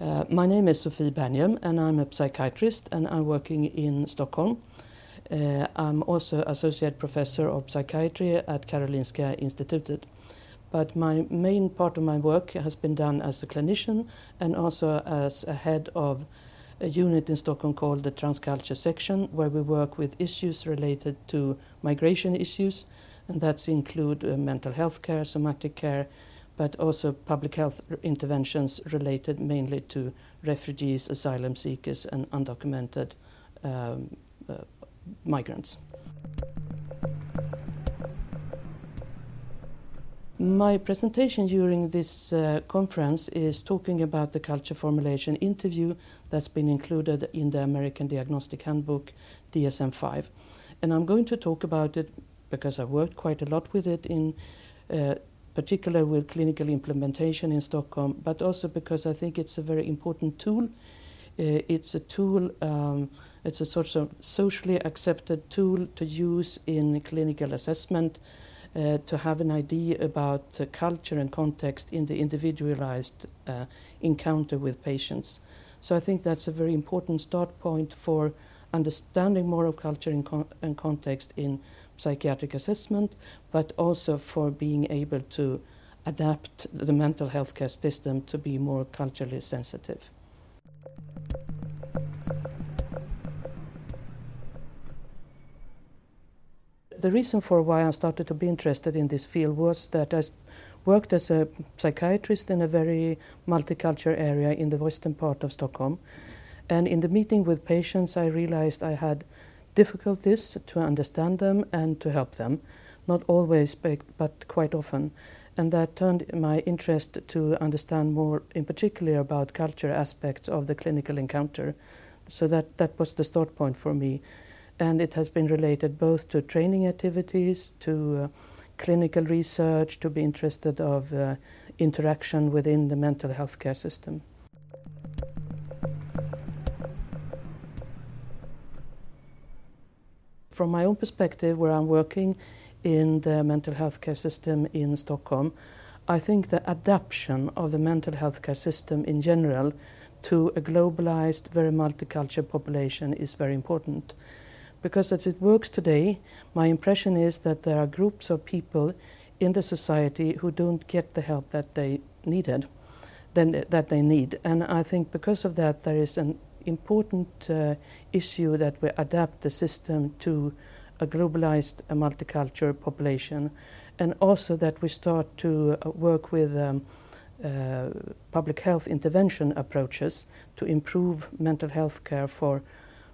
Uh, my name is Sophie Bäärnhielm, and I'm a psychiatrist and I'm working in Stockholm. Uh, I'm also associate professor of psychiatry at Karolinska Institutet. But my main part of my work has been done as a clinician and also as a head of a unit in Stockholm called the Transculture section, where we work with issues related to migration issues, and that's include uh, mental health care, somatic care, but also public health interventions related mainly to refugees, asylum seekers, and undocumented um, uh, migrants. My presentation during this uh, conference is talking about the culture formulation interview that's been included in the American Diagnostic Handbook DSM 5. And I'm going to talk about it because I worked quite a lot with it in uh, particular with clinical implementation in Stockholm, but also because I think it's a very important tool. Uh, it's a tool, um, it's a sort of socially accepted tool to use in clinical assessment uh, to have an idea about uh, culture and context in the individualized uh, encounter with patients. So I think that's a very important start point for understanding more of culture and, con and context in psychiatric assessment, but also for being able to adapt the mental health care system to be more culturally sensitive. The reason for why I started to be interested in this field was that I worked as a psychiatrist in a very multicultural area in the western part of Stockholm. And in the meeting with patients, I realized I had difficulties to understand them and to help them. Not always, but quite often. And that turned my interest to understand more, in particular, about culture aspects of the clinical encounter. So that, that was the start point for me. And it has been related both to training activities, to uh, clinical research, to be interested of uh, interaction within the mental health care system. From my own perspective, where I'm working in the mental health care system in Stockholm, I think the adaptation of the mental health care system in general to a globalized, very multicultural population is very important. Because as it works today, my impression is that there are groups of people in the society who don't get the help that they needed, then, that they need. And I think because of that, there is an important uh, issue that we adapt the system to a globalized uh, multicultural population and also that we start to uh, work with um, uh, public health intervention approaches to improve mental health care for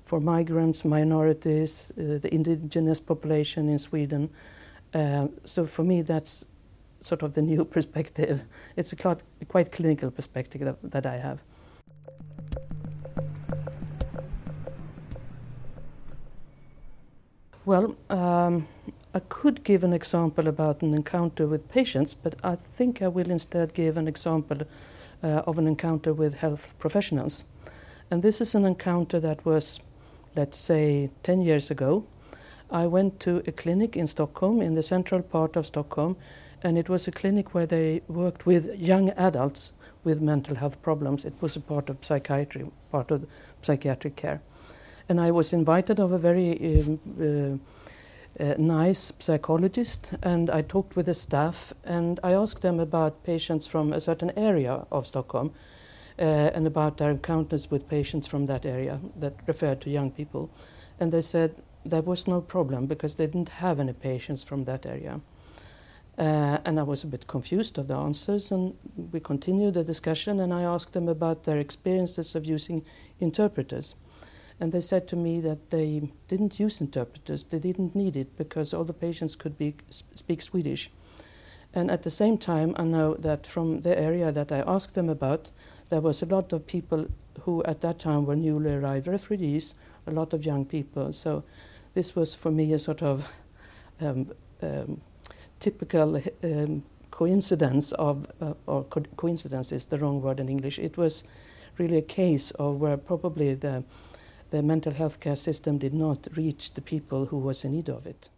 for migrants, minorities, uh, the indigenous population in Sweden. Uh, so for me, that's sort of the new perspective. It's a quite clinical perspective that, that I have. Well, um, I could give an example about an encounter with patients, but I think I will instead give an example uh, of an encounter with health professionals. And this is an encounter that was, let's say, 10 years ago. I went to a clinic in Stockholm, in the central part of Stockholm, and it was a clinic where they worked with young adults with mental health problems. It was a part of psychiatry, part of psychiatric care. And I was invited of a very um, uh, uh, nice psychologist, and I talked with the staff, and I asked them about patients from a certain area of Stockholm, uh, and about their encounters with patients from that area that referred to young people. And they said there was no problem because they didn't have any patients from that area. Uh, and I was a bit confused of the answers, and we continued the discussion, and I asked them about their experiences of using interpreters. And they said to me that they didn't use interpreters, they didn't need it because all the patients could be, speak Swedish. And at the same time, I know that from the area that I asked them about, there was a lot of people who at that time were newly arrived refugees, a lot of young people. So this was for me a sort of um, um, typical um, coincidence of, uh, or co coincidence is the wrong word in English. It was really a case of where probably the the mental health care system did not reach the people who was in need of it.